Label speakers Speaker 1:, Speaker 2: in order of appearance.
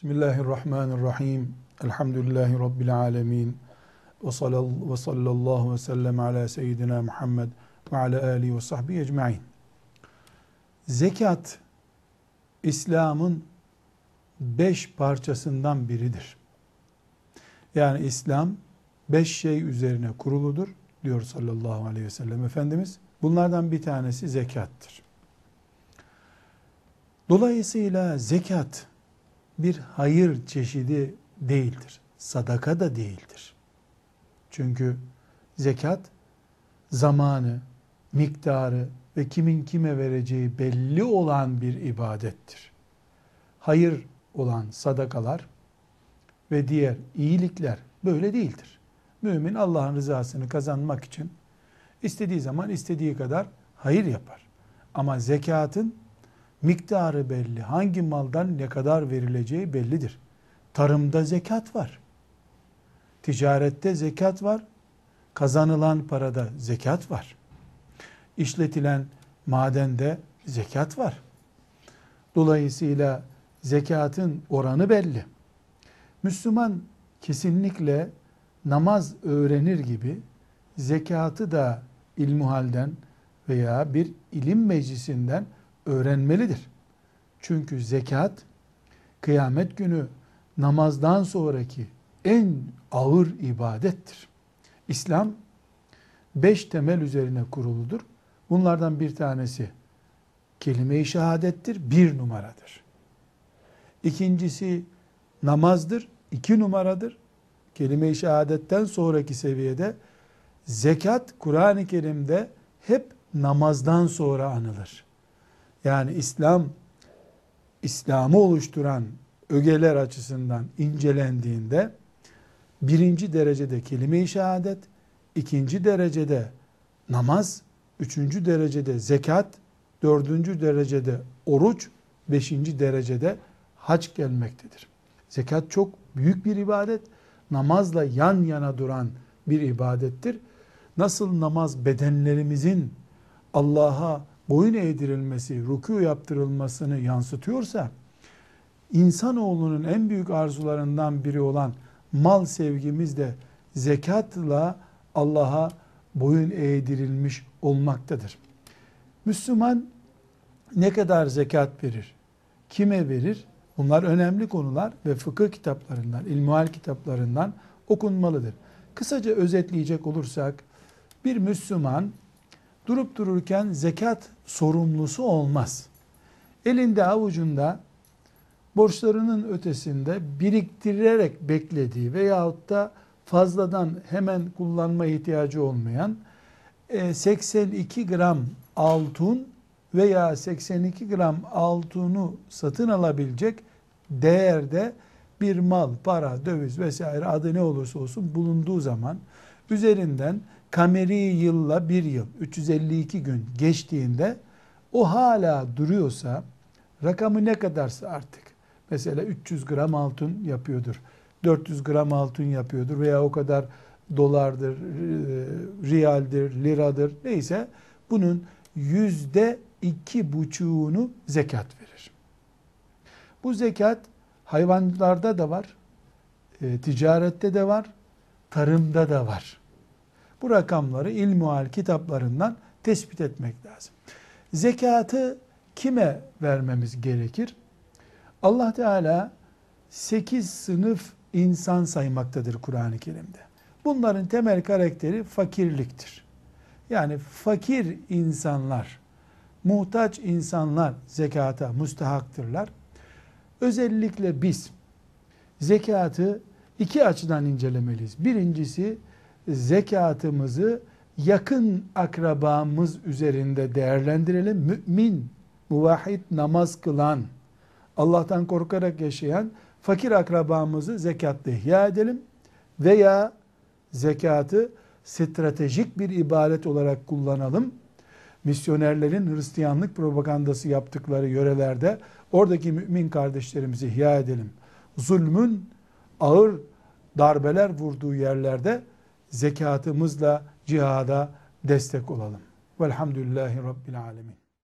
Speaker 1: Bismillahirrahmanirrahim. Elhamdülillahi Rabbil alemin. Ve sallallahu ve sellem ala seyyidina Muhammed ve ala alihi ve sahbihi ecma'in. Zekat, İslam'ın beş parçasından biridir. Yani İslam beş şey üzerine kuruludur diyor sallallahu aleyhi ve sellem Efendimiz. Bunlardan bir tanesi zekattır. Dolayısıyla zekat bir hayır çeşidi değildir. Sadaka da değildir. Çünkü zekat zamanı, miktarı ve kimin kime vereceği belli olan bir ibadettir. Hayır olan sadakalar ve diğer iyilikler böyle değildir. Mümin Allah'ın rızasını kazanmak için istediği zaman istediği kadar hayır yapar. Ama zekatın miktarı belli. Hangi maldan ne kadar verileceği bellidir. Tarımda zekat var. Ticarette zekat var. Kazanılan parada zekat var. İşletilen madende zekat var. Dolayısıyla zekatın oranı belli. Müslüman kesinlikle namaz öğrenir gibi zekatı da ilmuhalden veya bir ilim meclisinden öğrenmelidir. Çünkü zekat kıyamet günü namazdan sonraki en ağır ibadettir. İslam beş temel üzerine kuruludur. Bunlardan bir tanesi kelime-i şehadettir, bir numaradır. İkincisi namazdır, iki numaradır. Kelime-i şehadetten sonraki seviyede zekat Kur'an-ı Kerim'de hep namazdan sonra anılır. Yani İslam, İslam'ı oluşturan ögeler açısından incelendiğinde birinci derecede kelime-i şehadet, ikinci derecede namaz, üçüncü derecede zekat, dördüncü derecede oruç, beşinci derecede hac gelmektedir. Zekat çok büyük bir ibadet, namazla yan yana duran bir ibadettir. Nasıl namaz bedenlerimizin Allah'a boyun eğdirilmesi, rükû yaptırılmasını yansıtıyorsa, insanoğlunun en büyük arzularından biri olan mal sevgimiz de zekatla Allah'a boyun eğdirilmiş olmaktadır. Müslüman ne kadar zekat verir, kime verir? Bunlar önemli konular ve fıkıh kitaplarından, ilmuhal kitaplarından okunmalıdır. Kısaca özetleyecek olursak, bir Müslüman durup dururken zekat sorumlusu olmaz. Elinde avucunda borçlarının ötesinde biriktirerek beklediği veyahut da fazladan hemen kullanma ihtiyacı olmayan 82 e, gram altın veya 82 gram altını satın alabilecek değerde bir mal, para, döviz vesaire adı ne olursa olsun bulunduğu zaman üzerinden kameri yılla bir yıl 352 gün geçtiğinde o hala duruyorsa rakamı ne kadarsa artık mesela 300 gram altın yapıyordur 400 gram altın yapıyordur veya o kadar dolardır, e, riyaldir, liradır neyse bunun yüzde iki buçuğunu zekat verir. Bu zekat hayvanlarda da var, e, ticarette de var, tarımda da var. Bu rakamları ilmuhal kitaplarından tespit etmek lazım. Zekatı kime vermemiz gerekir? Allah Teala 8 sınıf insan saymaktadır Kur'an-ı Kerim'de. Bunların temel karakteri fakirliktir. Yani fakir insanlar, muhtaç insanlar zekata mustahaktırlar. Özellikle biz zekatı iki açıdan incelemeliyiz. Birincisi zekatımızı yakın akrabamız üzerinde değerlendirelim. Mümin, muvahhid namaz kılan, Allah'tan korkarak yaşayan fakir akrabamızı zekatla ihya edelim veya zekatı stratejik bir ibadet olarak kullanalım. Misyonerlerin Hristiyanlık propagandası yaptıkları yörelerde oradaki mümin kardeşlerimizi ihya edelim. Zulmün ağır darbeler vurduğu yerlerde zekatımızla cihada destek olalım. Velhamdülillahi Rabbil Alemin.